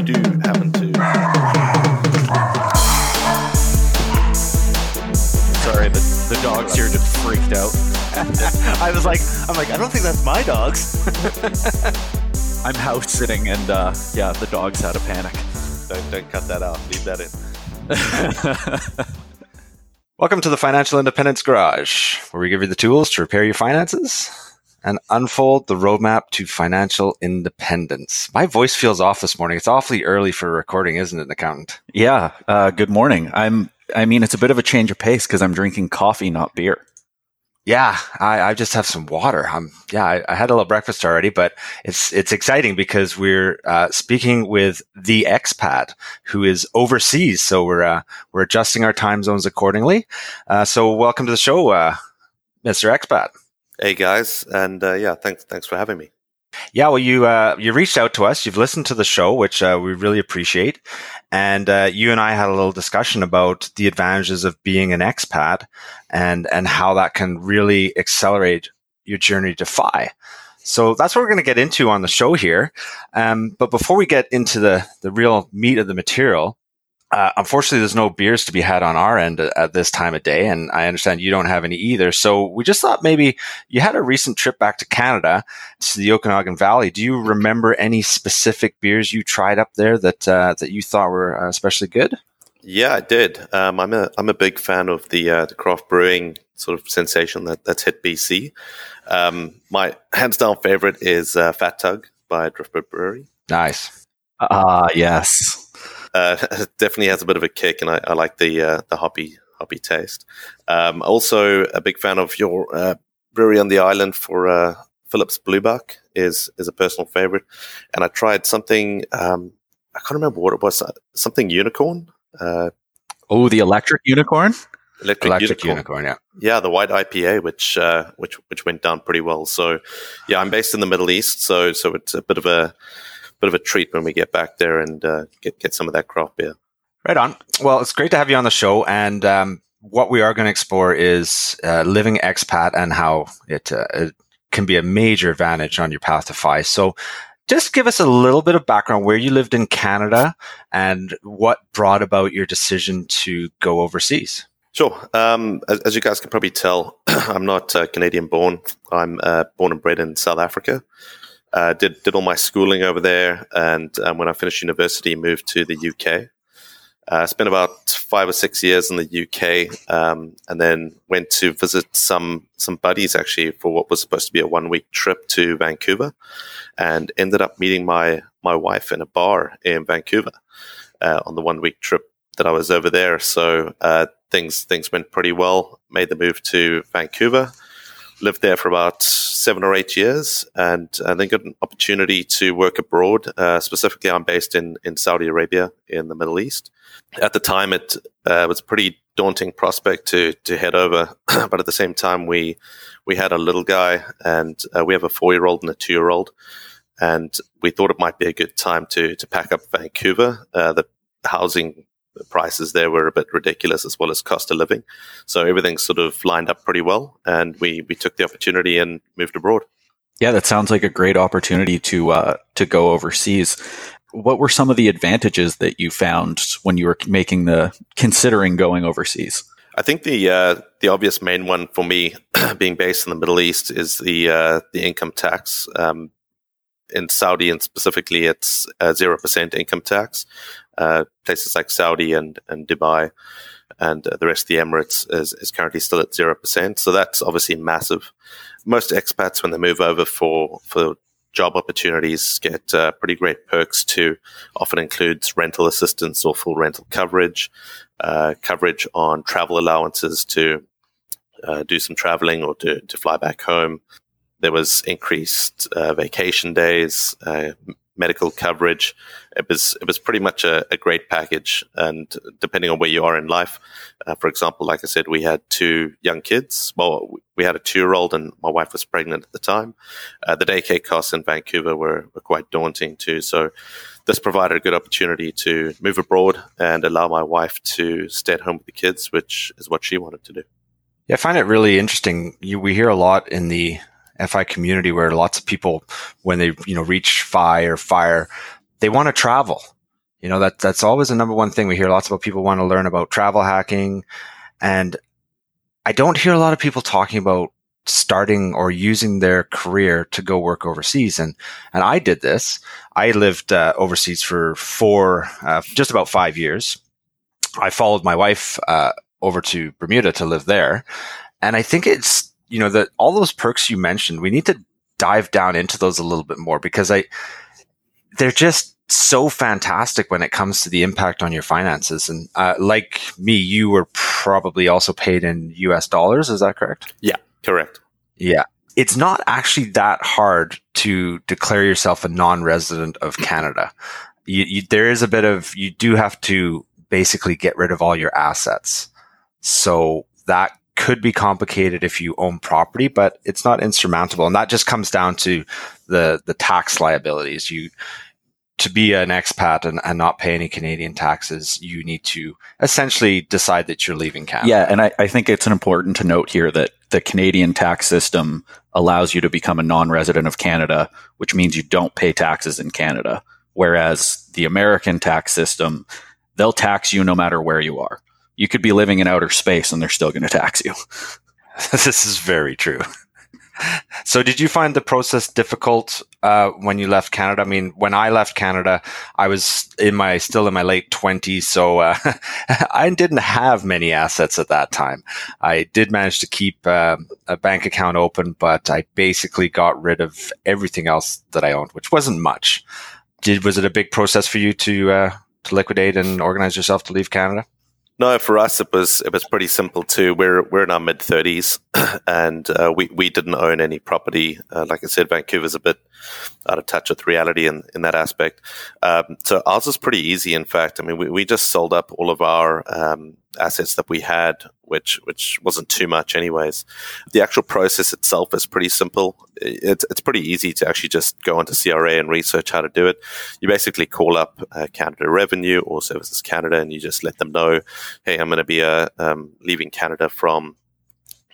you do happen to. Sorry, the, the dogs here just freaked out. I was like, I'm like, I don't think that's my dogs. I'm house sitting, and uh, yeah, the dogs had a panic. Don't, don't cut that out. Leave that in. Welcome to the Financial Independence Garage, where we give you the tools to repair your finances and unfold the roadmap to financial independence. My voice feels off this morning. It's awfully early for recording, isn't it, accountant? yeah. Uh, good morning. I'm. I mean, it's a bit of a change of pace because I'm drinking coffee, not beer. Yeah, I, I just have some water. I'm yeah, I, I, had a little breakfast already, but it's it's exciting because we're uh, speaking with the expat who is overseas. So we're uh, we're adjusting our time zones accordingly. Uh, so welcome to the show, uh, Mr. Expat. Hey guys, and uh, yeah, thanks thanks for having me. Yeah, well, you uh, you reached out to us. You've listened to the show, which uh, we really appreciate. And uh, you and I had a little discussion about the advantages of being an expat and and how that can really accelerate your journey to FI. So that's what we're going to get into on the show here. Um, but before we get into the the real meat of the material, uh, unfortunately, there's no beers to be had on our end at, this time of day, and I understand you don't have any either. So we just thought maybe you had a recent trip back to Canada to the Okanagan Valley. Do you remember any specific beers you tried up there that uh, that you thought were uh, especially good? Yeah, I did. Um, I'm a I'm a big fan of the uh, the craft brewing sort of sensation that that's hit BC. Um, my hands down favorite is uh, Fat Tug by Driftwood Brewery. Nice. Ah, yes uh, definitely has a bit of a kick, and I, I like the uh, the hoppy hoppy taste. Um, also, a big fan of your uh, brewery on the island for uh, Phillips Bluebuck is is a personal favorite, and I tried something. Um, I can't remember what it was. Uh, something unicorn. Uh, oh, the electric unicorn. Electric, electric unicorn. unicorn. yeah, yeah, the white IPA, which which which went down pretty well. So, yeah, I'm based in the Middle East, so so it's a bit of a bit of a treat when we get back there and uh, get get some of that craft beer. Right on. Well, it's great to have you on the show, and um, what we are going to explore is uh, living expat and how it, uh, it can be a major advantage on your path to FI. So, just give us a little bit of background where you lived in Canada and what brought about your decision to go overseas. Sure. Um, as, as, you guys can probably tell, I'm not uh, Canadian born. I'm uh, born and bred in South Africa. Uh, did did all my schooling over there, and um, when I finished university, moved to the UK. Uh, spent about five or six years in the UK, um, and then went to visit some some buddies actually for what was supposed to be a one week trip to Vancouver, and ended up meeting my my wife in a bar in Vancouver uh, on the one week trip that I was over there. So uh, things things went pretty well. Made the move to Vancouver lived there for about seven or eight years, and, and then got an opportunity to work abroad. Uh, specifically, I'm based in, in Saudi Arabia in the Middle East. At the time, it uh, was a pretty daunting prospect to to head over, but at the same time, we we had a little guy, and uh, we have a four year old and a two year old, and we thought it might be a good time to to pack up Vancouver. Uh, the housing the prices there were a bit ridiculous as well as cost of living. So everything sort of lined up pretty well, and we we took the opportunity and moved abroad. Yeah, that sounds like a great opportunity to uh, to go overseas. What were some of the advantages that you found when you were making the considering going overseas? I think the uh, the obvious main one for me, being based in the Middle East, is the uh, the income tax. Um, in Saudi and specifically, it's zero percent income tax, uh, places like Saudi and, and Dubai and uh, the rest of the Emirates is, is currently still at 0%. So that's obviously massive. Most expats, when they move over for, for job opportunities, get uh, pretty great perks too. Often includes rental assistance or full rental coverage, uh, coverage on travel allowances to uh, do some traveling or to, to fly back home. There was increased uh, vacation days, medical coverage. It was it was pretty much a, a great package, and depending on where you are in life, uh, for example, like I said, we had two young kids. Well, we had a two year old, and my wife was pregnant at the time. Uh, the daycare costs in Vancouver were, were quite daunting too. So this provided a good opportunity to move abroad and allow my wife to stay at home with the kids, which is what she wanted to do. Yeah, I find it really interesting. You, we hear a lot in the FI community where lots of people, when they you know reach FI or fire, they want to travel. You know, that, that's always the number one thing we hear lots about people want to learn about travel hacking. And I don't hear a lot of people talking about starting or using their career to go work overseas. And, and I did this. I lived uh, overseas for four, uh, just about five years. I followed my wife uh, over to Bermuda to live there. And I think it's, you know, that all those perks you mentioned, we need to dive down into those a little bit more because I, they're just so fantastic when it comes to the impact on your finances. And uh, like me, you were probably also paid in US dollars. Is that correct? Yeah, correct. Yeah. It's not actually that hard to declare yourself a non resident of Canada. You, you, there is a bit of, you do have to basically get rid of all your assets. So that could be complicated if you own property, but it's not insurmountable. And that just comes down to the, the tax liabilities. You, to be an expat and, and, not pay any Canadian taxes, you need to essentially decide that you're leaving Canada. Yeah, and I, I, think it's important to note here that the Canadian tax system allows you to become a non-resident of Canada, which means you don't pay taxes in Canada. Whereas the American tax system, they'll tax you no matter where you are. You could be living in outer space and they're still going to tax you. this is very true so did you find the process difficult uh, when you left Canada? I mean, when I left Canada, I was in my still in my late twenties, so uh, I didn't have many assets at that time. I did manage to keep uh, a bank account open, but I basically got rid of everything else that I owned, which wasn't much. Did was it a big process for you to uh, to liquidate and organize yourself to leave Canada? No, for us it was it was pretty simple too. We're we're in our mid thirties, and uh, we we didn't own any property. Uh, like I said, Vancouver's a bit out of touch with reality in, in that aspect. Um, so ours is pretty easy. In fact, I mean, we, we just sold up all of our um, assets that we had, which which wasn't too much, anyways. The actual process itself is pretty simple. It's it's pretty easy to actually just go onto CRA and research how to do it. You basically call up uh, Canada Revenue or Services Canada, and you just let them know, hey, I'm going to be uh, um, leaving Canada from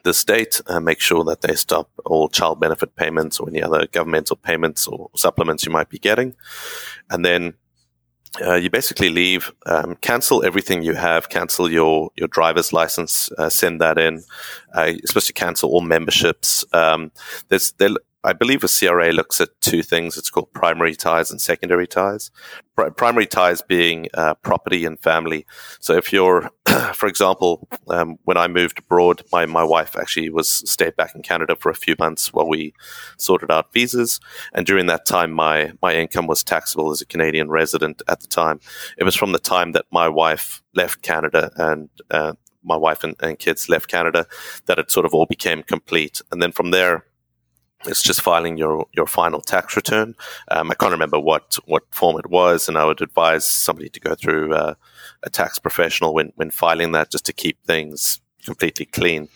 the state, uh, make sure that they stop all child benefit payments or any other governmental payments or supplements you might be getting. And then uh, you basically leave, um, cancel everything you have, cancel your, your driver's license, uh, send that in. Uh, you're supposed to cancel all memberships. Um, there's, there, I believe a CRA looks at two things. It's called primary ties and secondary ties. Pri- primary ties being uh, property and family. So if you're, for example, um, when I moved abroad, my, my wife actually was stayed back in Canada for a few months while we sorted out visas. And during that time, my, my income was taxable as a Canadian resident at the time. It was from the time that my wife left Canada and uh, my wife and, and kids left Canada that it sort of all became complete. And then from there, it's just filing your, your final tax return. Um, I can't remember what, what form it was, and I would advise somebody to go through uh, a tax professional when, when filing that just to keep things completely clean.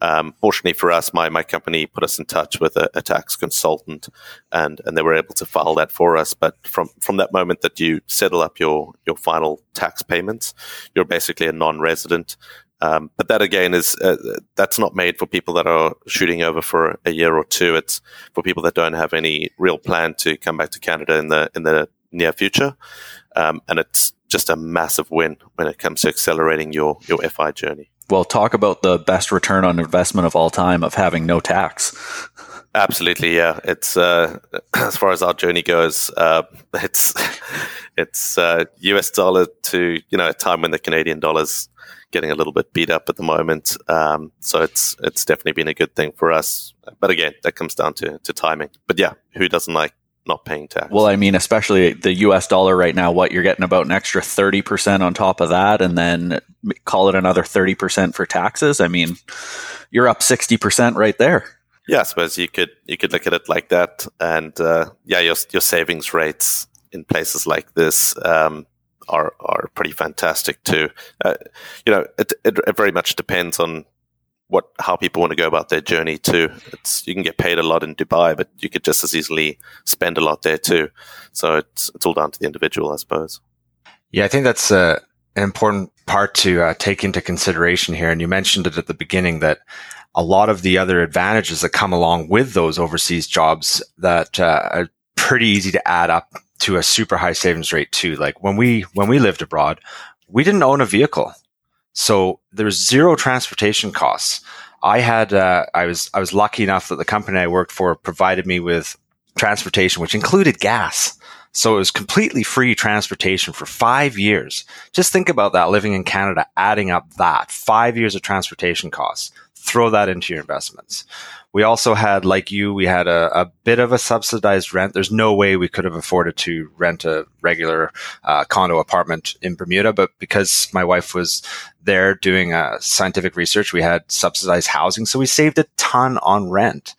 Um, fortunately for us, my, my company put us in touch with a, a, tax consultant and, and they were able to file that for us. But from, from that moment that you settle up your, your final tax payments, you're basically a non-resident um, but that again is uh, that's not made for people that are shooting over for a year or two. It's for people that don't have any real plan to come back to Canada in the in the near future, um, and it's just a massive win when it comes to accelerating your your FI journey. Well, talk about the best return on investment of all time of having no tax. Absolutely, yeah. It's uh, as far as our journey goes, uh, it's it's uh, US dollar to you know a time when the Canadian dollar's getting a little bit beat up at the moment. Um, so it's it's definitely been a good thing for us. But again, that comes down to, to timing. But yeah, who doesn't like not paying tax? Well, I mean, especially the US dollar right now, what you're getting about an extra 30% on top of that, and then call it another 30% for taxes. I mean, you're up 60% right there. Yeah, I suppose you could you could look at it like that, and uh, yeah, your your savings rates in places like this um, are are pretty fantastic too. Uh, you know, it, it, it very much depends on what how people want to go about their journey too. It's you can get paid a lot in Dubai, but you could just as easily spend a lot there too. So it's it's all down to the individual, I suppose. Yeah, I think that's uh, an important part to uh, take into consideration here. And you mentioned it at the beginning that a lot of the other advantages that come along with those overseas jobs that uh, are pretty easy to add up to a super high savings rate too. Like when we when we lived abroad, we didn't own a vehicle, so there's zero transportation costs. I had uh, I was I was lucky enough that the company I worked for provided me with transportation, which included gas. So it was completely free transportation for five years. Just think about that living in Canada, adding up that five years of transportation costs. Throw that into your investments. We also had, like you, we had a, a bit of a subsidized rent. There's no way we could have afforded to rent a regular uh, condo apartment in Bermuda, but because my wife was there doing uh, scientific research, we had subsidized housing. So we saved a ton on rent.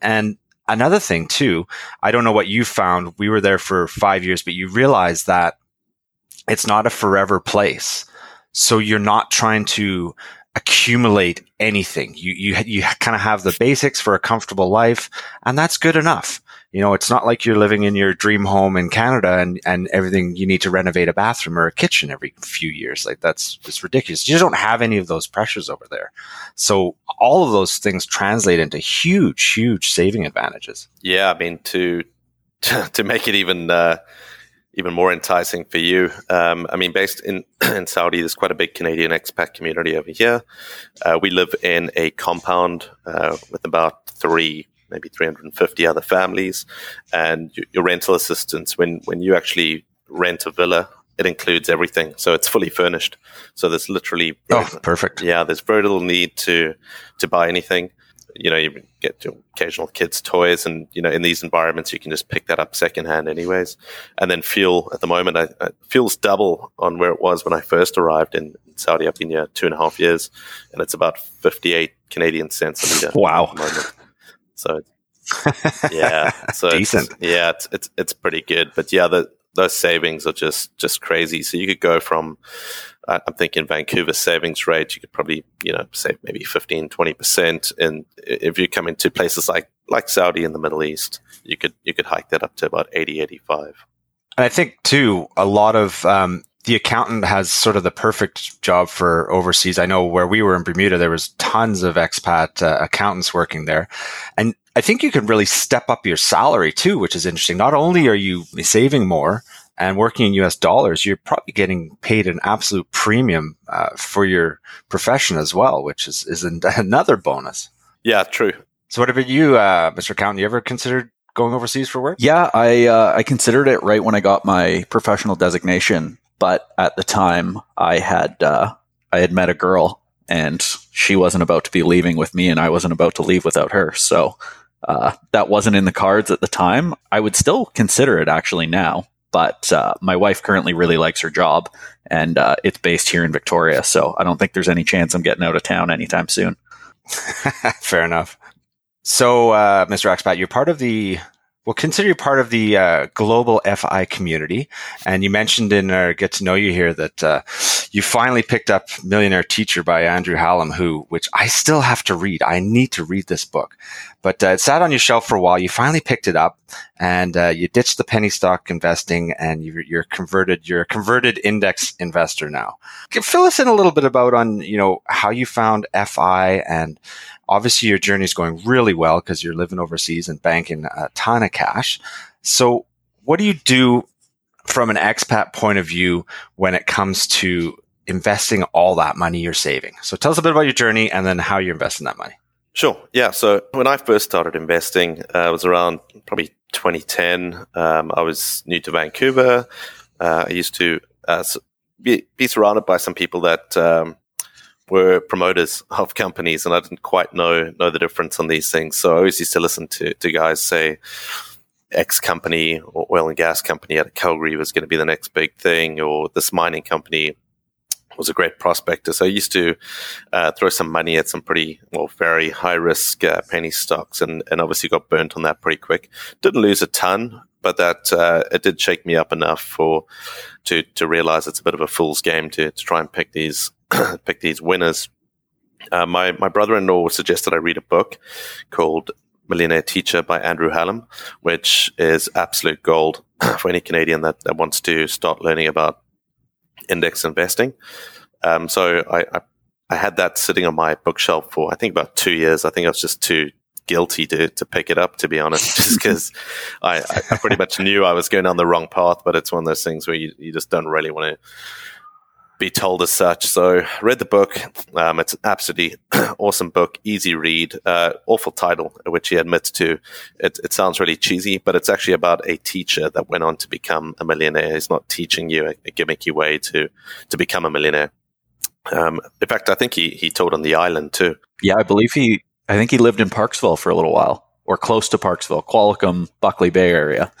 And another thing too, I don't know what you found. We were there for five years, but you realize that it's not a forever place. So you're not trying to accumulate anything. You you you kind of have the basics for a comfortable life, and that's good enough. You know, it's not like you're living in your dream home in Canada and and everything you need to renovate a bathroom or a kitchen every few years. Like that's just ridiculous. You don't have any of those pressures over there. So all of those things translate into huge, huge saving advantages. Yeah, I mean to to make it even. Uh, even more enticing for you. Um, I mean, based in, in Saudi, there's quite a big Canadian expat community over here. Uh, we live in a compound uh, with about three, maybe 350 other families. And your rental assistance, when, when you actually rent a villa, it includes everything. So it's fully furnished. So there's literally oh, perfect. Yeah, there's very little need to to buy anything you know, you get occasional kids' toys, and you know, in these environments, you can just pick that up secondhand, anyways. And then fuel at the moment, I, I, fuel's double on where it was when I first arrived in Saudi. I've been here two and a half years, and it's about fifty-eight Canadian cents a liter. Wow! So, yeah, so decent. It's, yeah, it's, it's it's pretty good, but yeah, the those savings are just just crazy. So you could go from I'm thinking Vancouver savings rate, you could probably, you know, save maybe 15, 20%. And if you come into places like, like Saudi in the Middle East, you could, you could hike that up to about 80, 85. And I think too, a lot of, um, the accountant has sort of the perfect job for overseas. I know where we were in Bermuda, there was tons of expat uh, accountants working there. And I think you can really step up your salary too, which is interesting. Not only are you saving more, and working in US dollars, you're probably getting paid an absolute premium uh, for your profession as well, which is, is another bonus. Yeah, true. So, what about you, uh, Mr. Accountant? You ever considered going overseas for work? Yeah, I uh, I considered it right when I got my professional designation, but at the time I had uh, I had met a girl, and she wasn't about to be leaving with me, and I wasn't about to leave without her. So uh, that wasn't in the cards at the time. I would still consider it actually now, but uh, my wife currently really likes her job, and uh, it's based here in Victoria. So I don't think there's any chance I'm getting out of town anytime soon. Fair enough. So, uh, Mr. Expat, you're part of the We'll consider you part of the uh, global FI community. And you mentioned in our Get to Know You here that uh, you finally picked up Millionaire Teacher by Andrew Hallam, who, which I still have to read. I need to read this book. But uh, it sat on your shelf for a while. You finally picked it up and uh, you ditched the penny stock investing and you're, you're, converted, you're a converted index investor now. Fill us in a little bit about on, you know, how you found FI and Obviously, your journey is going really well because you're living overseas and banking a ton of cash. So, what do you do from an expat point of view when it comes to investing all that money you're saving? So, tell us a bit about your journey and then how you're investing that money. Sure. Yeah. So, when I first started investing, uh, it was around probably 2010. Um, I was new to Vancouver. Uh, I used to uh, be, be, surrounded by some people that um, were promoters of companies, and I didn't quite know know the difference on these things. So I always used to listen to to guys say X company or oil and gas company out of Calgary was going to be the next big thing, or this mining company was a great prospector. So I used to uh, throw some money at some pretty, well, very high risk uh, penny stocks, and and obviously got burnt on that pretty quick. Didn't lose a ton, but that uh, it did shake me up enough for to to realize it's a bit of a fool's game to to try and pick these pick these winners. Uh, my my brother-in-law suggested I read a book called Millionaire Teacher by Andrew Hallam, which is absolute gold for any Canadian that, that wants to start learning about index investing. Um, so I, I, I had that sitting on my bookshelf for I think about two years. I think I was just too guilty to, to pick it up, to be honest, just because I, I pretty much knew I was going down the wrong path. But it's one of those things where you, you just don't really want to be told as such. So read the book. Um, it's an absolutely awesome book, easy read, uh, awful title, which he admits to. It, it, sounds really cheesy, but it's actually about a teacher that went on to become a millionaire. He's not teaching you a, a gimmicky way to to become a millionaire. Um, in fact, I think he he taught on the island too. Yeah, I believe he. I think he lived in Parksville for a little while, or close to Parksville, Qualicum, Buckley Bay area.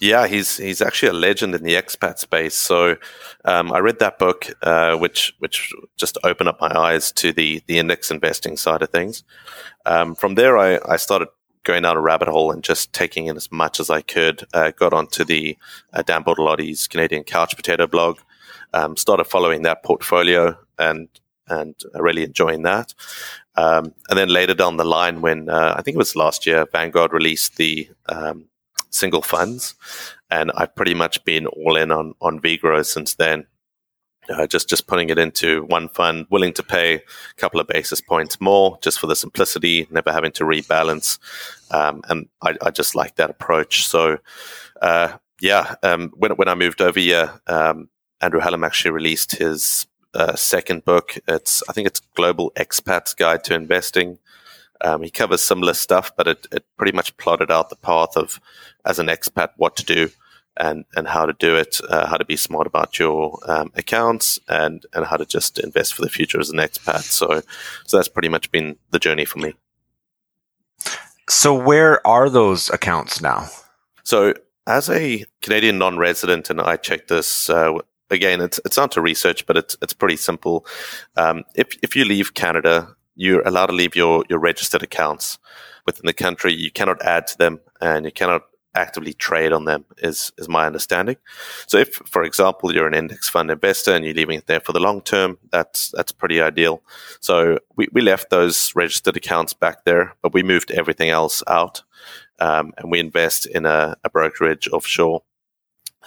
Yeah, he's he's actually a legend in the expat space. So um, I read that book, uh, which which just opened up my eyes to the the index investing side of things. Um, from there, I, I started going down a rabbit hole and just taking in as much as I could. Uh, got onto the uh, Dan Bortolotti's Canadian Couch Potato blog. Um, started following that portfolio and and really enjoying that. Um, and then later down the line, when uh, I think it was last year, Vanguard released the um, single funds, and I've pretty much been all in on on VGrow since then. Uh, just just putting it into one fund, willing to pay a couple of basis points more just for the simplicity, never having to rebalance, um, and I, I, just like that approach. So, uh, yeah, um, when when I moved over here, um, Andrew Hallam actually released his uh, second book. It's I think it's Global Expats Guide to Investing. Um, he covers similar stuff, but it, it pretty much plotted out the path of, as an expat, what to do and, and how to do it, uh, how to be smart about your um, accounts, and, and how to just invest for the future as an expat. So, so that's pretty much been the journey for me. So, where are those accounts now? So, as a Canadian non-resident, and I checked this uh, again. It's it's not to research, but it's it's pretty simple. Um, if if you leave Canada you're allowed to leave your, your registered accounts within the country. You cannot add to them and you cannot actively trade on them is, is my understanding. So if, for example, you're an index fund investor and you're leaving it there for the long term, that's, that's pretty ideal. So we, we left those registered accounts back there, but we moved everything else out. Um, and we invest in a, a brokerage offshore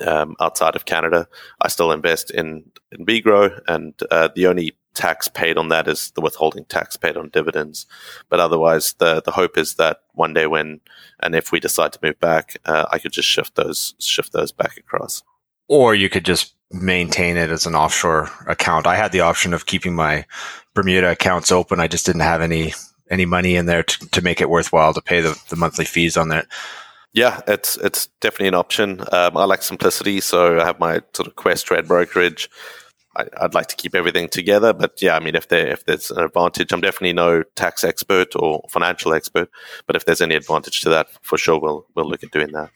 um, outside of Canada. I still invest in in VGrow, and uh, the only tax paid on that is the withholding tax paid on dividends. But otherwise, the the hope is that one day when and if we decide to move back, uh, I could just shift those shift those back across. Or you could just maintain it as an offshore account. I had the option of keeping my Bermuda accounts open. I just didn't have any any money in there to, to make it worthwhile to pay the, the monthly fees on that. Yeah, it's it's definitely an option. Um, I like simplicity, so I have my sort of Questrade brokerage. I, would like to keep everything together, but yeah, I mean, if there if there's an advantage, I'm definitely no tax expert or financial expert, but if there's any advantage to that, for sure, we'll we'll look at doing that.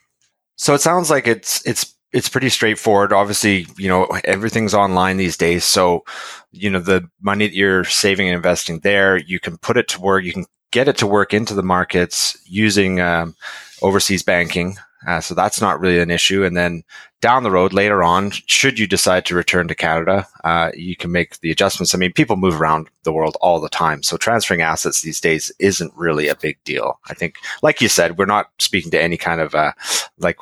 So it sounds like it's it's it's pretty straightforward. Obviously, you know everything's online these days, so you know the money that you're saving and investing there, you can put it to work. You can get it to work into the markets using um, overseas banking. Uh, so that's not really an issue. And then down the road later on, should you decide to return to Canada, uh, you can make the adjustments. I mean, people move around the world all the time. So transferring assets these days isn't really a big deal. I think, like you said, we're not speaking to any kind of, uh, like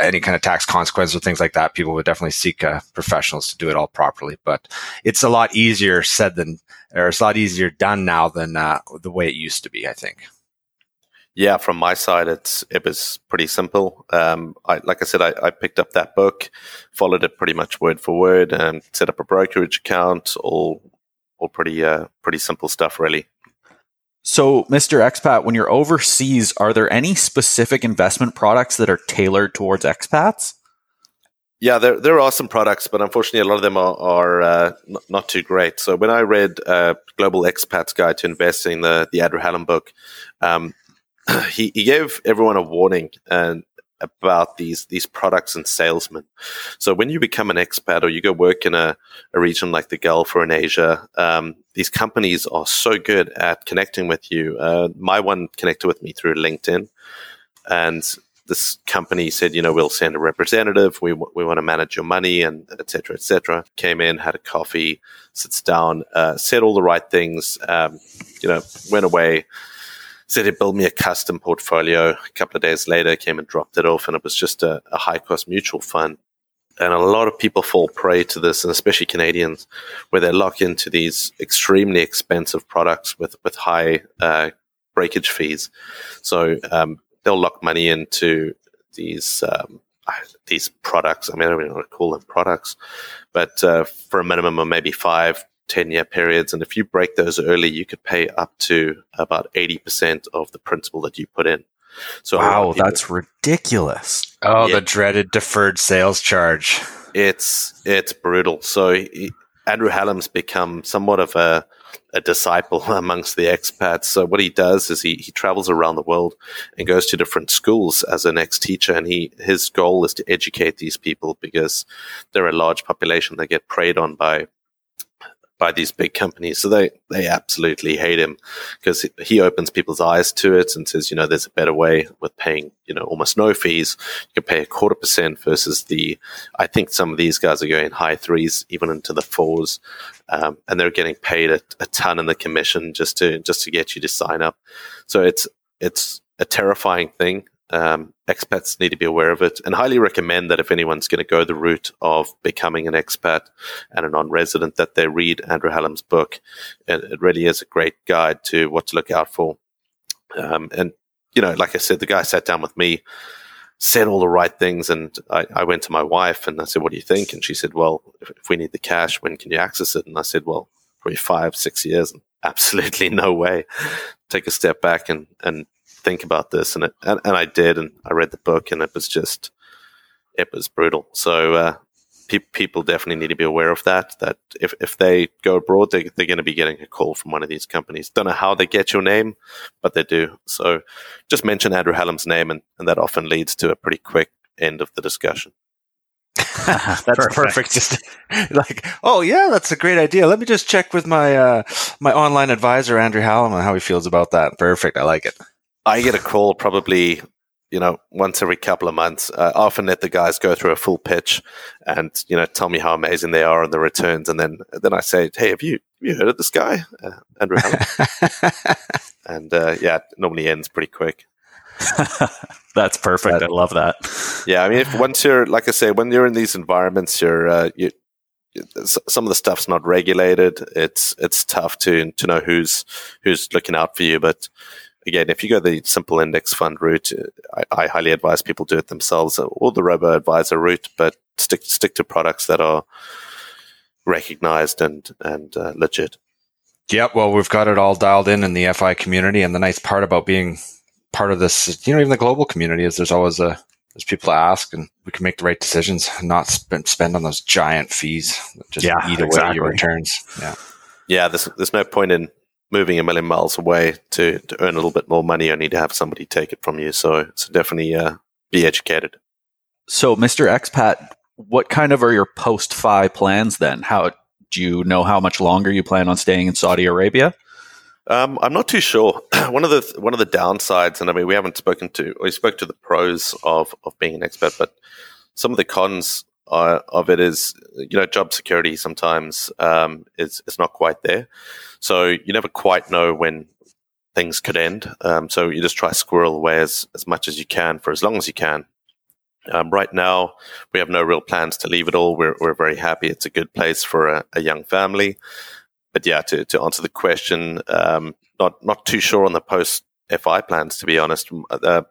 any kind of tax consequence or things like that. People would definitely seek uh, professionals to do it all properly. But it's a lot easier said than, or it's a lot easier done now than uh, the way it used to be, I think. Yeah, from my side, it's it was pretty simple. Um, I, like I said, I, I, picked up that book, followed it pretty much word for word, and set up a brokerage account. All all pretty uh, pretty simple stuff, really. So, Mr. Expat, when you're overseas, are there any specific investment products that are tailored towards expats? Yeah, there there are some products, but unfortunately, a lot of them are, are uh, not, not, too great. So when I read uh, Global Expats Guide to Investing, the the Andrew Hallam book, um, he, he gave everyone a warning and about these these products and salesmen. So when you become an expat or you go work in a, a region like the Gulf or in Asia, um, these companies are so good at connecting with you. Uh, my one connected with me through LinkedIn, and this company said, you know, we'll send a representative. We we want to manage your money and etc. etc. Came in, had a coffee, sits down, uh, said all the right things. Um, you know, went away said he'd build me a custom portfolio. A couple of days later, came and dropped it off, and it was just a, a high cost mutual fund. And a lot of people fall prey to this, and especially Canadians, where they lock into these extremely expensive products with with high uh, breakage fees. So um, they'll lock money into these um, these products. I mean, I don't even want to call them products, but uh, for a minimum of maybe five, 10 year periods. And if you break those early, you could pay up to about 80% of the principal that you put in. So wow, that's ridiculous. Oh, yeah. the dreaded deferred sales charge. It's it's brutal. So he, Andrew Hallam's become somewhat of a a disciple amongst the expats. So what he does is he, he travels around the world and goes to different schools as an ex teacher. And he, his goal is to educate these people because they're a large population that get preyed on by by these big companies. So they, they absolutely hate him because he opens people's eyes to it and says, you know, there's a better way with paying, you know, almost no fees. You can pay a quarter percent versus the, I think some of these guys are going high threes, even into the fours. Um, and they're getting paid a, a ton in the commission just to, just to get you to sign up. So it's, it's a terrifying thing. Um, expats need to be aware of it. And highly recommend that if anyone's going to go the route of becoming an expat and a non-resident that they read andrew hallam's book. It, it really is a great guide to what to look out for. Um, and you know like i said the guy sat down with me said all the right things and I, I, went to my wife and i said what do you think? And she said well if, if we need the cash when can you access it? And i said well probably five six years. Absolutely no way. Take a step back and and think about this, and it, and, and I did, and I read the book, and it was just it was brutal. So uh, pe- people definitely need to be aware of that. That if, if they go abroad, they, they're going to be getting a call from one of these companies. Don't know how they get your name, but they do. So just mention Andrew Hallam's name, and, and that often leads to a pretty quick end of the discussion. that's perfect. perfect. Just like, oh yeah, that's a great idea. Let me just check with my uh, my online advisor, Andrew Hallam, on how he feels about that. Perfect. I like it. I get a call probably, you know, once every couple of months. Uh, I often let the guys go through a full pitch and, you know, tell me how amazing they are and the returns. And then, then I say, hey, have you, have you heard of this guy, uh, Andrew and uh, yeah, it normally ends pretty quick. That's perfect. I love that. Yeah, I mean, if once you're, like I say, when you're in these environments, you're, uh, you, some of the stuff's not regulated. It's it's tough to to know who's who's looking out for you. But again, if you go the simple index fund route, I, I highly advise people do it themselves or the robo advisor route, but stick stick to products that are recognized and and uh, legit. Yep. Well, we've got it all dialed in in the FI community, and the nice part about being part of this, you know, even the global community is there's always a there's people to ask, and we can make the right decisions, and not spend spend on those giant fees that just yeah, eat away your returns. Yeah. Yeah. There's there's no point in moving a million miles away to, to earn a little bit more money, you need to have somebody take it from you. So, so definitely uh, be educated. So, Mr. Expat, what kind of are your post FI plans then? How do you know how much longer you plan on staying in Saudi Arabia? Um, I'm not too sure. one of the one of the downsides, and I mean, we haven't spoken to, we spoke to the pros of of being an expat, but some of the cons uh, of it is, you know, job security sometimes um, is is not quite there. So you never quite know when things could end. Um, so you just try squirrel away as, as much as you can for as long as you can. Um, right now, we have no real plans to leave it all. We're, we're very happy. It's a good place for a, a young family. But yeah, to, to answer the question, um, not not too sure on the post FI plans, to be honest. The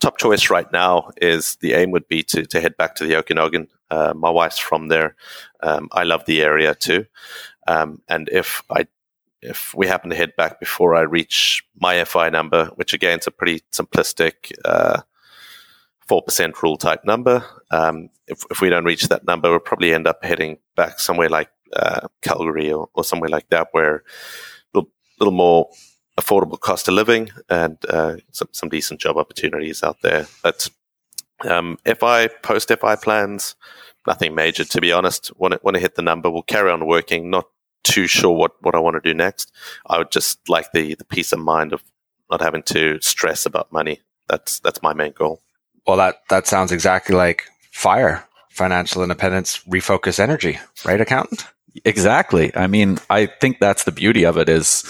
top choice right now is the aim would be to, to head back to the Okanagan. Uh, my wife's from there. Um, I love the area too. Um, and if I if we happen to head back before I reach my FI number, which again is a pretty simplistic uh, four percent rule type number, um, if, if we don't reach that number, we'll probably end up heading back somewhere like uh, Calgary or, or, somewhere like that, where a little, little more affordable cost of living and uh, some, some decent job opportunities out there. But um, FI post FI plans, nothing major to be honest. Want to, want to hit the number, we'll carry on working, not too sure what, what I want to do next. I would just like the, the peace of mind of not having to stress about money. That's that's my main goal. Well, that that sounds exactly like fire, financial independence, refocus energy, right, accountant? Exactly. I mean, I think that's the beauty of it is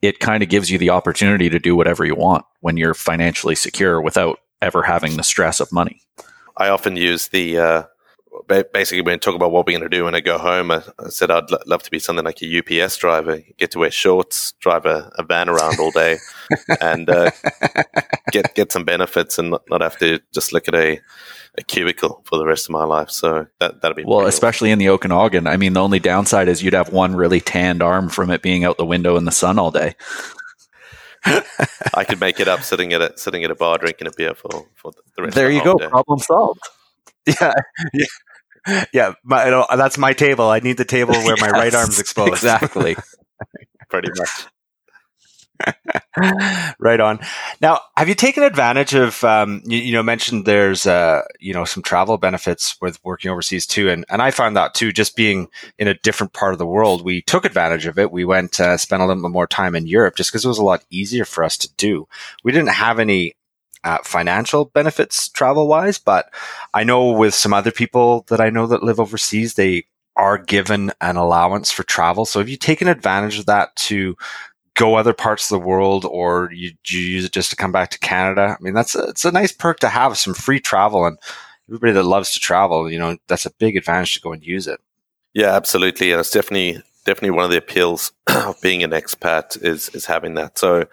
it kind of gives you the opportunity to do whatever you want when you're financially secure without ever having the stress of money. I often use the uh, basically when I talk about what we're going to do when I go home, I, I said I'd l- love to be something like a UPS driver, get to wear shorts, drive a, a van around all day, and uh, get get some benefits and not, not have to just look at a, a cubicle for the rest of my life. So that that'd be well, especially in the Okanagan. I mean, the only downside is you'd have one really tanned arm from it being out the window in the sun all day. I could make it up sitting at a sitting at a bar drinking a beer for, for the rest. There of you go, holiday. problem solved. Yeah, yeah, yeah. My, that's my table. I need the table where my right Yes, arm's exposed. Exactly. Pretty much. right on. Now, have you taken advantage of? Um, you, you know, mentioned there's uh, you know some travel benefits with working overseas too, and and I found that too. Just being in a different part of the world, we took advantage of it. We went uh, spent a little bit more time in Europe just because it was a lot easier for us to do. We didn't have any. Uh, financial benefits travel wise, but I know with some other people that I know that live overseas, they are given an allowance for travel. So have you taken advantage of that to go other parts of the world or you, you use it just to come back to Canada? I mean, that's a, it's a nice perk to have some free travel and everybody that loves to travel, you know, that's a big advantage to go and use it. Yeah, absolutely, and it's definitely definitely one of the appeals of being an expat is is having that. So,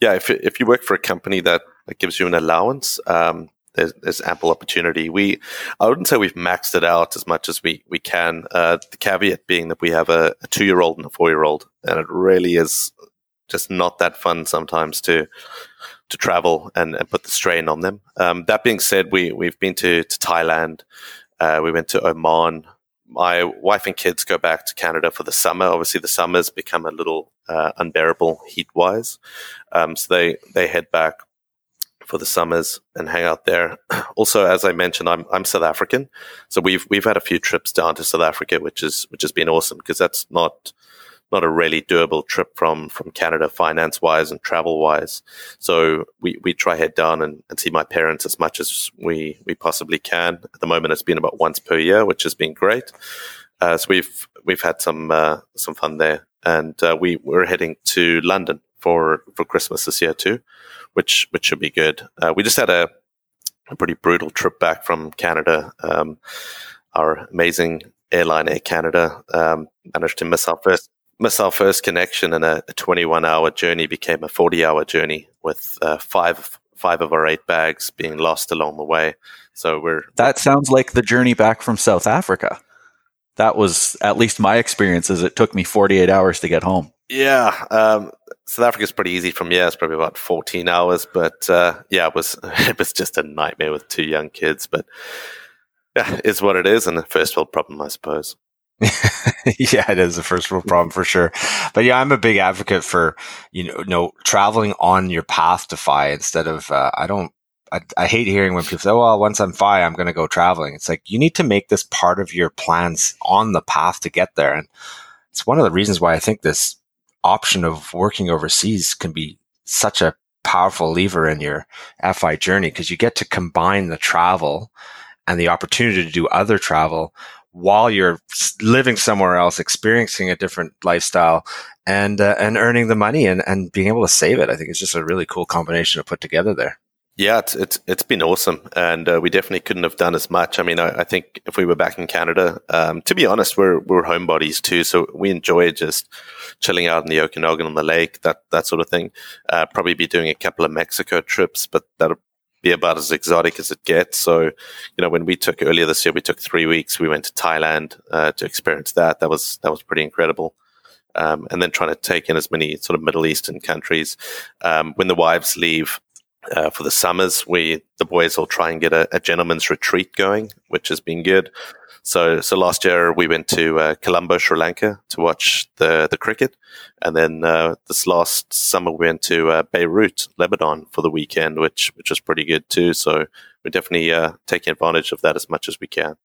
yeah, if if you work for a company that, that gives you an allowance, um, there's, there's ample opportunity. We I wouldn't say we've maxed it out as much as we we can. Uh, the caveat being that we have a, a two year old and a four year old, and it really is just not that fun sometimes to to travel and, and put the strain on them. Um, that being said, we we've been to to Thailand. Uh, we went to Oman. My wife and kids go back to Canada for the summer. Obviously, the summers become a little uh, unbearable heat wise, um, so they they head back for the summers and hang out there. Also, as I mentioned, I'm I'm South African, so we've we've had a few trips down to South Africa, which is which has been awesome because that's not not a really doable trip from from Canada finance wise and travel wise. So we, we try head down and, and see my parents as much as we we possibly can. At the moment, it's been about once per year, which has been great. Uh, so we've we've had some uh, some fun there, and uh, we we're heading to London for for Christmas this year too, which which should be good. Uh, we just had a, a pretty brutal trip back from Canada. Um, our amazing airline, Air Canada, um, managed to miss our first miss our first connection, and a, a 21 hour journey became a 40 hour journey with uh, five five of our eight bags being lost along the way. So we're That sounds like the journey back from South Africa. That was at least my experience. Is it took me 48 hours to get home. Yeah, um, South Africa's pretty easy from here. It's probably about fourteen hours, but uh, yeah, it was it was just a nightmare with two young kids. But yeah, it's what it is, and a first world problem, I suppose. yeah, it is a first world problem for sure. But yeah, I'm a big advocate for you know, no traveling on your path to FI instead of uh, I don't. I, I hate hearing when people say, "Well, once I'm FI, I'm going to go traveling." It's like you need to make this part of your plans on the path to get there, and it's one of the reasons why I think this option of working overseas can be such a powerful lever in your FI journey because you get to combine the travel and the opportunity to do other travel while you're living somewhere else, experiencing a different lifestyle, and uh, and earning the money and, and being able to save it. I think it's just a really cool combination to put together there. Yeah, it's it's it's been awesome, and uh, we definitely couldn't have done as much. I mean, I, I think if we were back in Canada, um, to be honest, we're we're homebodies too, so we enjoy just chilling out in the Okanagan on the lake, that that sort of thing. Uh, probably be doing a couple of Mexico trips, but that'll be about as exotic as it gets. So, you know, when we took earlier this year, we took three weeks. We went to Thailand uh, to experience that. That was that was pretty incredible. Um, and then trying to take in as many sort of Middle Eastern countries. Um, when the wives leave uh, for the summers, we the boys will try and get a, a, gentleman's retreat going, which has been good. So, so last year we went to uh, Colombo, Sri Lanka, to watch the the cricket, and then uh, this last summer we went to uh, Beirut, Lebanon, for the weekend, which which was pretty good too. So we're definitely uh, taking advantage of that as much as we can.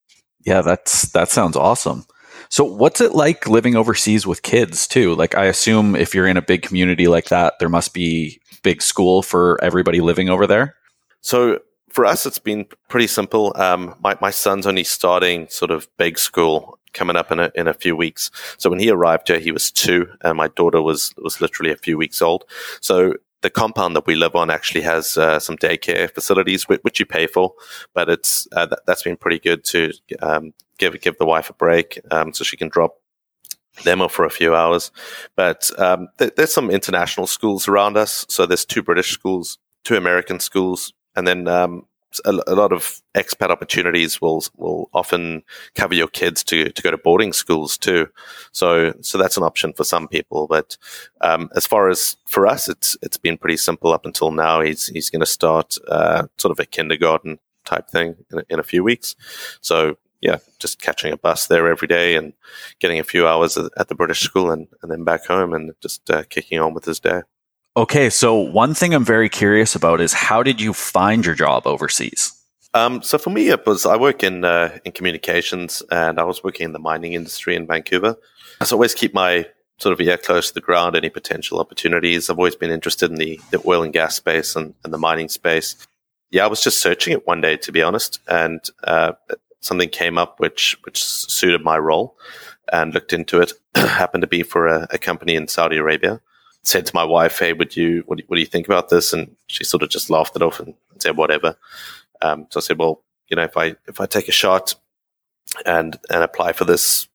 Yeah, that's that sounds awesome. So, what's it like living overseas with kids too? Like, I assume if you're in a big community like that, there must be big school for everybody living over there. So, for us, it's been pretty simple. Um, my my son's only starting sort of big school coming up in a in a few weeks. So when he arrived here, he was two, and my daughter was was literally a few weeks old. So the compound that we live on actually has uh, some daycare facilities which, which, you pay for, but it's uh, that, has been pretty good to um, give give the wife a break um, so she can drop them off for a few hours. But um, th- there's some international schools around us. So there's two British schools, two American schools, and then um, a, a, lot of expat opportunities will will often cover your kids to to go to boarding schools too. So so that's an option for some people. But um, as far as for us, it's it's been pretty simple up until now. He's he's going to start uh, sort of a kindergarten type thing in, in a few weeks. So yeah, just catching a bus there every day and getting a few hours at the British school and, and then back home and just uh, kicking on with his day. Okay, so one thing I'm very curious about is how did you find your job overseas? Um, so for me, it was I work in uh, in communications, and I was working in the mining industry in Vancouver. I always keep my sort of ear close to the ground, any potential opportunities. I've always been interested in the, the oil and gas space and, and the mining space. Yeah, I was just searching it one day, to be honest, and uh, something came up which which suited my role, and looked into it. happened to be for a, a company in Saudi Arabia said to my wife, "Hey, would you what do, what do you think about this?" And she sort of just laughed it off and said, "Whatever." Um, so I said, "Well, you know, if I if I take a shot and and apply for this,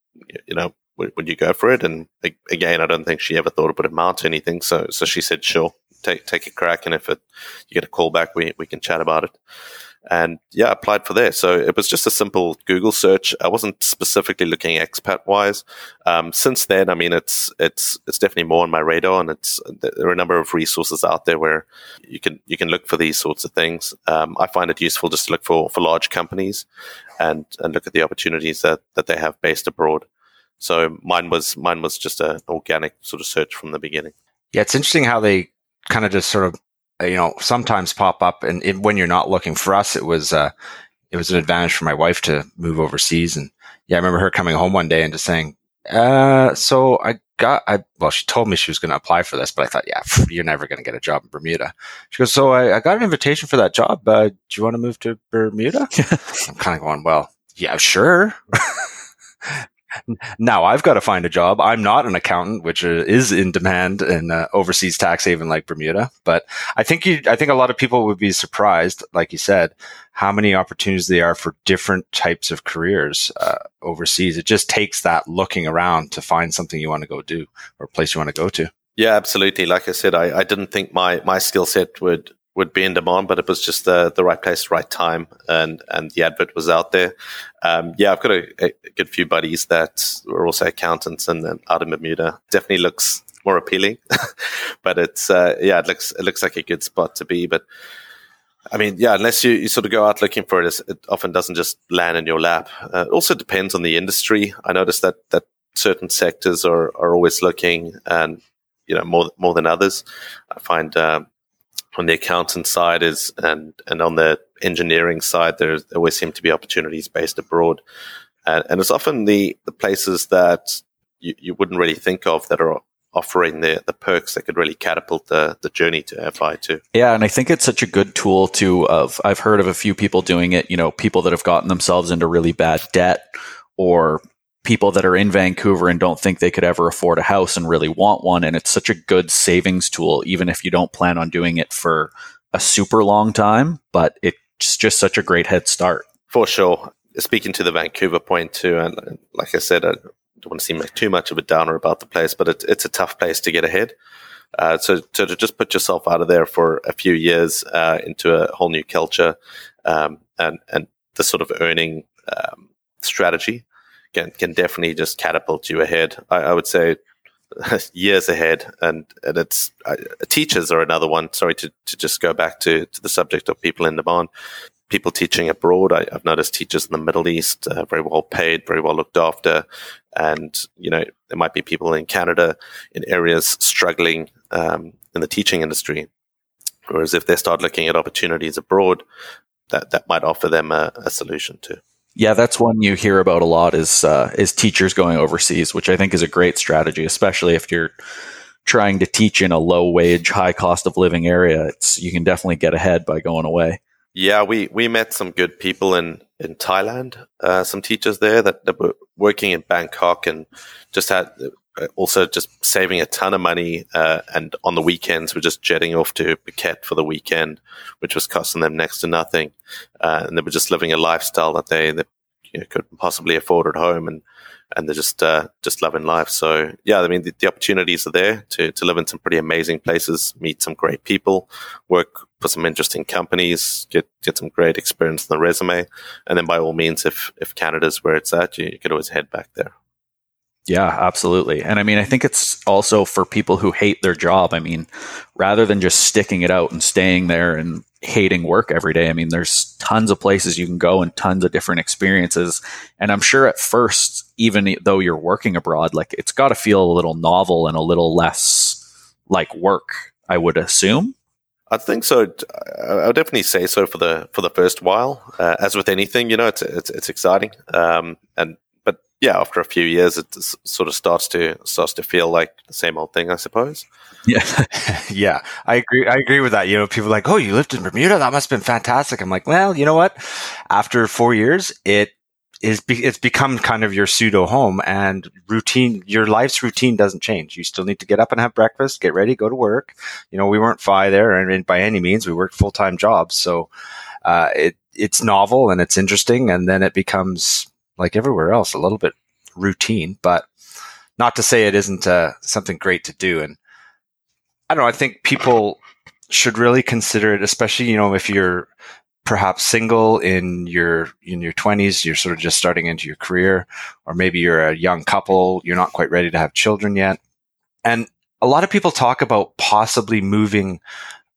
you know, would, would you go for it?" And again, I don't think she ever thought it would amount to anything. So so she said, "Sure, take take a crack, and if it you get a call back, we we can chat about it." And yeah, applied for there. So it was just a simple Google search. I wasn't specifically looking expat wise. Um, since then, I mean, it's it's it's definitely more on my radar, and it's there are a number of resources out there where you can you can look for these sorts of things. Um, I find it useful just to look for for large companies and and look at the opportunities that that they have based abroad. So mine was mine was just an organic sort of search from the beginning. Yeah, it's interesting how they kind of just sort of you know, sometimes pop up, and it, when you're not looking for us, it was uh, it was an advantage for my wife to move overseas. And yeah, I remember her coming home one day and just saying, uh, "So I got, I well, she told me she was going to apply for this, but I thought, yeah, you're never going to get a job in Bermuda." She goes, "So I, I got an invitation for that job. Uh, do you want to move to Bermuda?" I'm kind of going, "Well, yeah, sure." now I've got to find a job. I'm not an accountant, which is in demand in uh, overseas tax haven like Bermuda. But I think you, I think a lot of people would be surprised, like you said, how many opportunities there are for different types of careers uh, overseas. It just takes that looking around to find something you want to go do or place you want to go to. Yeah, absolutely. Like I said, I, I didn't think my, my skill set would would be in demand, but it was just the the right place, right time, and and the advert was out there. Um, yeah, I've got a, a, good few buddies that are also accountants and, and out in Bermuda. Definitely looks more appealing, but it's uh, yeah, it looks it looks like a good spot to be. But I mean, yeah, unless you, you sort of go out looking for it, it often doesn't just land in your lap. Uh, it also depends on the industry. I noticed that that certain sectors are are always looking, and you know more more than others. I find. Um, on the accountant side is and and on the engineering side there always seem to be opportunities based abroad and, and it's often the the places that you, you wouldn't really think of that are offering the the perks that could really catapult the the journey to FI too. Yeah, and I think it's such a good tool too. Of I've heard of a few people doing it. You know, people that have gotten themselves into really bad debt, or people that are in Vancouver and don't think they could ever afford a house and really want one. And it's such a good savings tool, even if you don't plan on doing it for a super long time, but it's just such a great head start. For sure. Speaking to the Vancouver point too, and like I said, I don't want to seem like too much of a downer about the place, but it, it's a tough place to get ahead. Uh, so, to just put yourself out of there for a few years uh, into a whole new culture um, and and the sort of earning um, strategy can can definitely just catapult you ahead. I, I would say years ahead, and and it's uh, teachers are another one. Sorry to to just go back to to the subject of people in demand. People teaching abroad. I, have noticed teachers in the Middle East uh, very well paid, very well looked after, and you know there might be people in Canada in areas struggling um, in the teaching industry. Whereas if they start looking at opportunities abroad, that that might offer them a, a solution too. Yeah, that's one you hear about a lot is uh, is teachers going overseas, which I think is a great strategy, especially if you're trying to teach in a low wage, high cost of living area. It's you can definitely get ahead by going away. Yeah, we we met some good people in in Thailand, uh, some teachers there that, that were working in Bangkok and just had also just saving a ton of money. Uh, and on the weekends, we're just jetting off to Phuket for the weekend, which was costing them next to nothing. Uh, and they were just living a lifestyle that they, you know, could possibly afford at home. And and they're just uh, just loving life. So yeah, I mean the, the, opportunities are there to to live in some pretty amazing places, meet some great people, work for some interesting companies, get get some great experience in the resume, and then by all means, if if Canada's where it's at, you, you could always head back there. Yeah, absolutely. And I mean, I think it's also for people who hate their job. I mean, rather than just sticking it out and staying there and hating work every day, I mean, there's tons of places you can go and tons of different experiences. And I'm sure at first, even though you're working abroad, like it's got to feel a little novel and a little less like work, I would assume. I think so. I would definitely say so for the for the first while. Uh, as with anything, you know, it's it's, it's exciting, um, and yeah, after a few years, it sort of starts to starts to feel like the same old thing, I suppose. Yeah, yeah, I agree. I agree with that. You know, people like, "Oh, you lived in Bermuda? That must have been fantastic." I'm like, well, you know what? After four years, it is be- it's become kind of your pseudo home and routine. Your life's routine doesn't change. You still need to get up and have breakfast, get ready, go to work. You know, we weren't fi there, and by any means, we worked full time jobs. So uh, it it's novel and it's interesting, and then it becomes like everywhere else, a little bit routine, but not to say it isn't uh, something great to do. And I don't know, I think people should really consider it, especially, you know, if you're perhaps single in your in your 20s you're sort of just starting into your career or maybe you're a young couple you're not quite ready to have children yet and a lot of people talk about possibly moving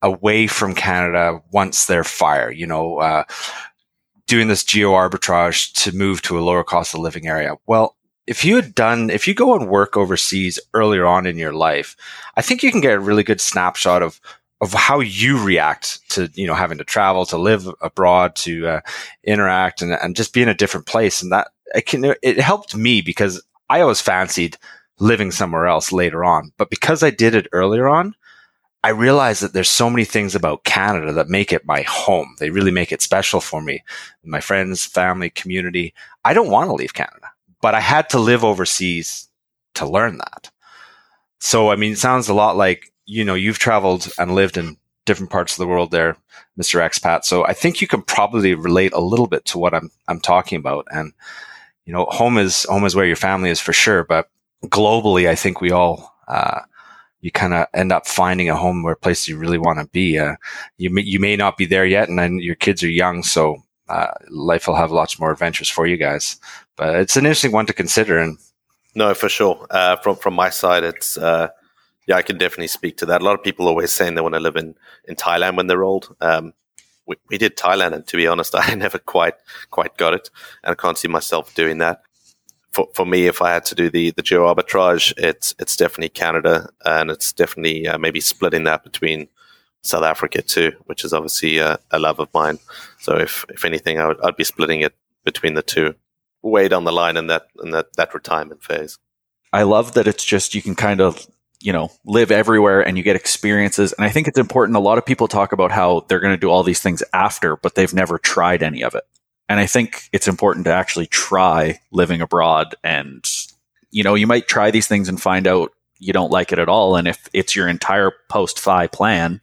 away from canada once they're fire you know uh, doing this geo arbitrage to move to a lower cost of living area. Well, if you had done, if you go and work overseas earlier on in your life, I think you can get a really good snapshot of of how you react to you know having to travel, to live abroad, to uh, interact, and, and just be in a different place. And that it can it helped me because I always fancied living somewhere else later on, but because I did it earlier on, I realized that there's so many things about Canada that make it my home. They really make it special for me. My friends, family, community. I don't want to leave Canada, but I had to live overseas to learn that. So, I mean, it sounds a lot like, you know, you've traveled and lived in different parts of the world there, Mr. Expat. So I think you can probably relate a little bit to what I'm, I'm talking about. And, you know, home is, home is where your family is for sure. But globally, I think we all, uh, you kind of end up finding a home or a place you really want to be. Uh, you may, you may not be there yet, and then your kids are young, so uh, life will have lots more adventures for you guys. But it's an interesting one to consider. And no, for sure. Uh, from from my side, it's uh, yeah, I can definitely speak to that. A lot of people always saying they want to live in in Thailand when they're old. Um, we, we did Thailand, and to be honest, I never quite quite got it, and I can't see myself doing that for, for me, if I had to do the the geo arbitrage, it's it's definitely Canada, and it's definitely uh, maybe splitting that between South Africa too, which is obviously a, love of mine. So if if anything, I would, I'd be splitting it between the two, way down the line in that in that that retirement phase. I love that it's just you can kind of you know live everywhere and you get experiences and i think it's important a lot of people talk about how they're going to do all these things after but they've never tried any of it and I think it's important to actually try living abroad. And, you know, you might try these things and find out you don't like it at all. And if it's your entire post fi plan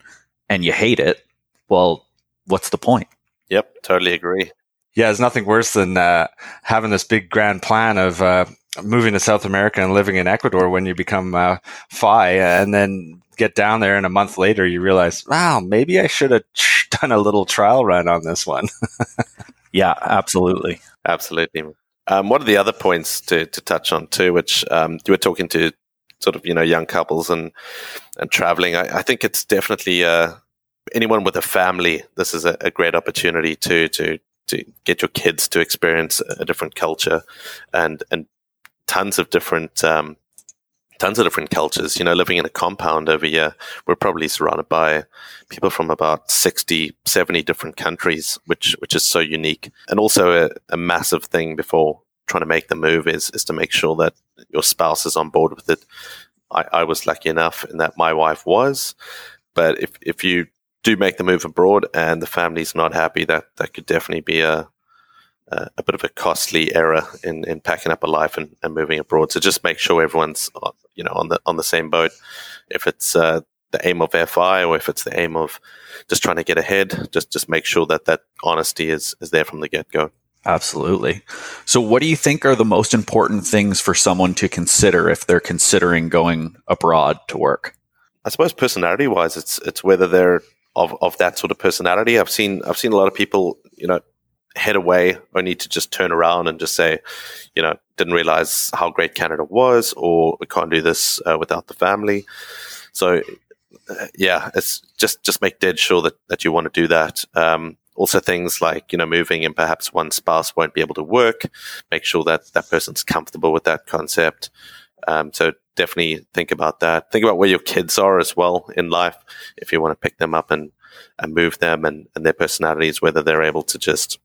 and you hate it, well, what's the point? Yep, totally agree. Yeah, there's nothing worse than uh, having this big grand plan of uh, moving to South America and living in Ecuador when you become uh, FI, and then get down there and a month later you realize, wow, maybe I should have done a little trial run on this one. Yeah, absolutely. Absolutely. Um, one of the other points to, to touch on too, which um, you were talking to sort of, you know, young couples and, and traveling. I, I think it's definitely uh, anyone with a family. This is a, a, great opportunity to, to, to get your kids to experience a different culture and, and tons of different um, tons of different cultures. You know, living in a compound over here, we're probably surrounded by people from about 60, 70 different countries, which which is so unique. And also a, a massive thing before trying to make the move is is to make sure that your spouse is on board with it. I, I was lucky enough in that my wife was, but if if you do make the move abroad and the family's not happy, that that could definitely be a uh, a bit of a costly error in, in packing up a life and, and moving abroad. So just make sure everyone's uh, you know on the on the same boat. If it's uh, the aim of FI or if it's the aim of just trying to get ahead, just just make sure that that honesty is is there from the get go. Absolutely. So, what do you think are the most important things for someone to consider if they're considering going abroad to work? I suppose personality wise, it's it's whether they're of, of that sort of personality. I've seen I've seen a lot of people, you know, head away only to just turn around and just say, you know, didn't realize how great Canada was, or we can't do this uh, without the family. So, uh, yeah, it's just just make dead sure that that you want to do that. Um, also, things like you know moving and perhaps one spouse won't be able to work. Make sure that that person's comfortable with that concept. Um, so definitely think about that. Think about where your kids are as well in life. If you want to pick them up and and move them and, and their personalities, whether they're able to just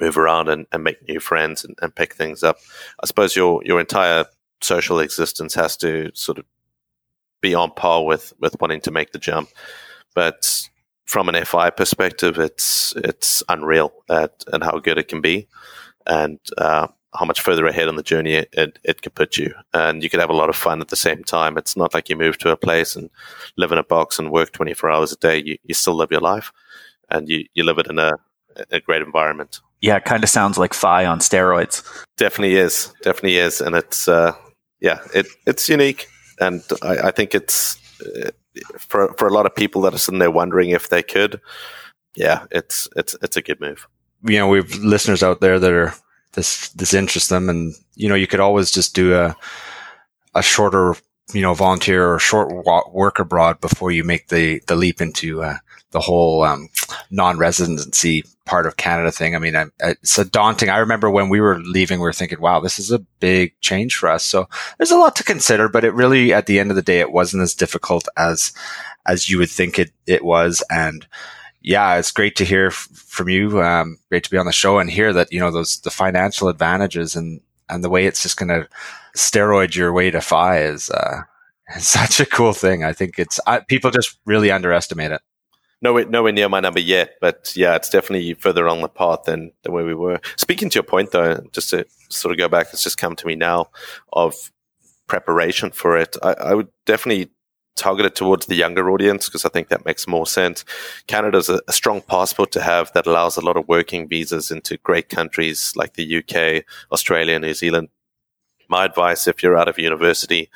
move around and, and make new friends and, and pick things up. I suppose your your entire social existence has to sort of be on par with with wanting to make the jump. But from an FI perspective, it's it's unreal at and how good it can be, and uh, how much further ahead on the journey it, it, it could put you. And you could have a lot of fun at the same time. It's not like you move to a place and live in a box and work 24 hours a day. You, you still live your life and you, you live it in a, a great environment. Yeah, it kind of sounds like FI on steroids. Definitely is. Definitely is. And it's, uh, yeah, it, it's unique. And I, I think it's, uh, for, for a lot of people that are sitting there wondering if they could, yeah, it's, it's, it's a good move. You know, we have listeners out there that are this this interests them, and you know you could always just do a a shorter you know volunteer or short work abroad before you make the the leap into uh, the whole um, non-residency part of Canada thing. I mean, I, it's a daunting. I remember when we were leaving, we were thinking, "Wow, this is a big change for us." So there's a lot to consider, but it really, at the end of the day, it wasn't as difficult as as you would think it it was, and yeah, it's great to hear f- from you. Um, great to be on the show and hear that you know those the financial advantages and and the way it's just going to steroid your way to FI is uh, such a cool thing. I think it's I, people just really underestimate it. Nowhere, nowhere near my number yet, but yeah, it's definitely further on the path than, than where we were. Speaking to your point, though, just to sort of go back, it's just come to me now of preparation for it. I, I would definitely target it towards the younger audience because I think that makes more sense. Canada's a, a strong passport to have that allows a lot of working visas into great countries like the UK, Australia, New Zealand. My advice, if you're out of university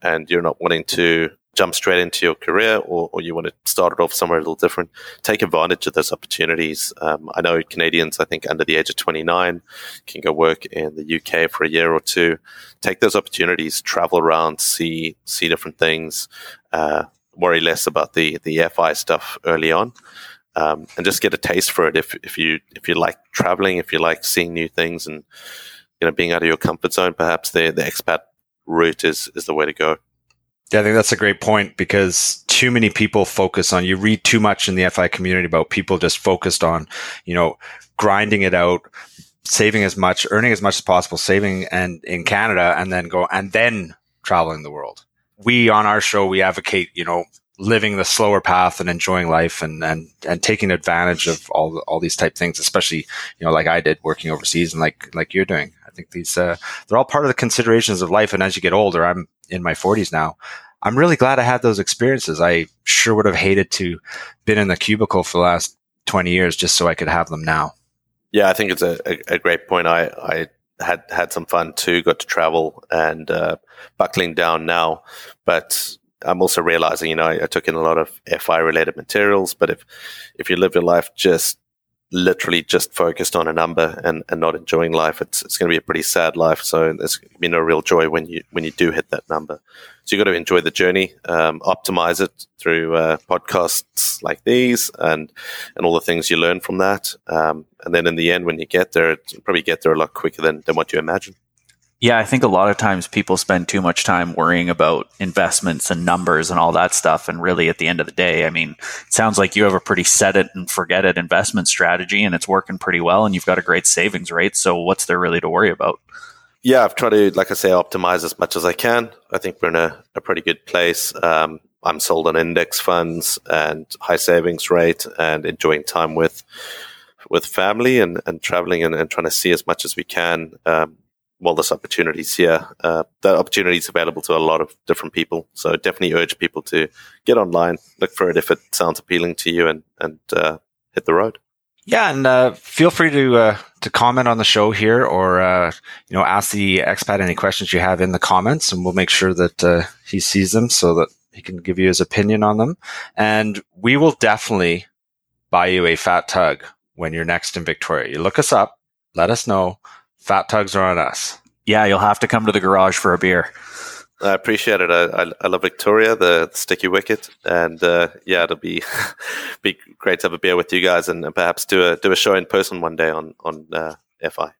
and you're not wanting to jump straight into your career or, or you want to start it off somewhere a little different, take advantage of those opportunities. Um, I know Canadians, I think under the age of 29 can go work in the UK for a year or two. Take those opportunities, travel around, see, see different things, uh, worry less about the, the FI stuff early on. Um, and just get a taste for it if, if you if you like traveling, if you like seeing new things and you know being out of your comfort zone, perhaps the the expat route is is the way to go. Yeah, I think that's a great point because too many people focus on, you read too much in the FI community about people just focused on, you know, grinding it out, saving as much, earning as much as possible, saving and in Canada and then go and then traveling the world. We on our show, we advocate, you know, living the slower path and enjoying life and, and, and taking advantage of all, all these type things, especially, you know, like I did working overseas and like, like you're doing. I think these, uh, they're all part of the considerations of life. And as you get older, I'm, in my 40s now. I'm really glad I had those experiences. I sure would have hated to been in the cubicle for the last 20 years just so I could have them now. Yeah, I think it's a, a, a great point. I, I had had some fun too, got to travel and uh, buckling down now. But I'm also realizing, you know, I, I took in a lot of FI related materials. But if if you live your life just literally just focused on a number and, and not enjoying life, it's it's going to be a pretty sad life. So there's going to be no real joy when you when you do hit that number. So you've got to enjoy the journey, um, optimize it through uh, podcasts like these, and and all the things you learn from that. Um, and then in the end, when you get there, you probably get there a lot quicker than than what you imagine. Yeah, I think a lot of times people spend too much time worrying about investments and numbers and all that stuff. And really, at the end of the day, I mean, it sounds like you have a pretty set it and forget it investment strategy and it's working pretty well and you've got a great savings rate. So, what's there really to worry about? Yeah, I've tried to, like I say, optimize as much as I can. I think we're in a, a pretty good place. Um, I'm sold on index funds and high savings rate and enjoying time with with family and, and traveling and, and trying to see as much as we can um, while there's opportunities here. Uh, the opportunity is available to a lot of different people. So definitely urge people to get online, look for it if it sounds appealing to you, and and uh, hit the road. Yeah, and uh, feel free to uh, to comment on the show here, or uh, you know, ask the expat any questions you have in the comments, and we'll make sure that uh, he sees them so that he can give you his opinion on them. And we will definitely buy you a fat tug when you're next in Victoria. You look us up, let us know. Fat tugs are on us. Yeah, you'll have to come to the garage for a beer. I appreciate it. I, I, I love Victoria, the, the, sticky wicket, and uh, yeah, it'll be be great to have a beer with you guys, and, and, perhaps do a do a show in person one day on on uh, FI.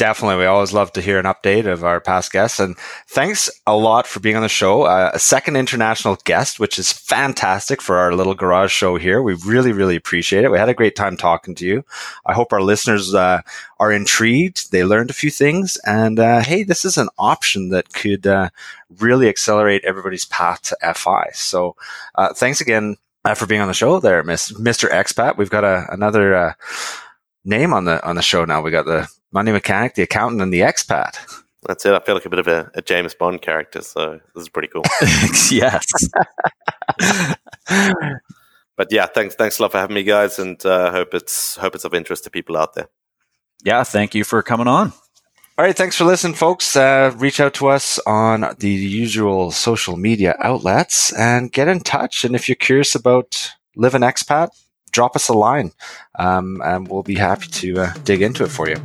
Definitely. We always love to hear an update of our past guests. And thanks a lot for being on the show. Uh, a second international guest, which is fantastic for our little garage show here. We really, really appreciate it. We had a great time talking to you. I hope our listeners uh, are intrigued. They learned a few things. And uh, hey, this is an option that could uh, really accelerate everybody's path to FI. So uh, thanks again uh, for being on the show there, Mr. Expat. We've got a, another name on the on the show now. We got the money mechanic, the accountant, and the expat. That's it. I feel like a bit of a, a James Bond character, so this is pretty cool. yes. but yeah, thanks thanks a lot for having me, guys, and uh, hope it's hope it's of interest to people out there. Yeah, thank you for coming on. All right, thanks for listening, folks. Uh, reach out to us on the usual social media outlets and get in touch. And if you're curious about living expat, drop us a line um, and we'll be happy to uh, dig into it for you.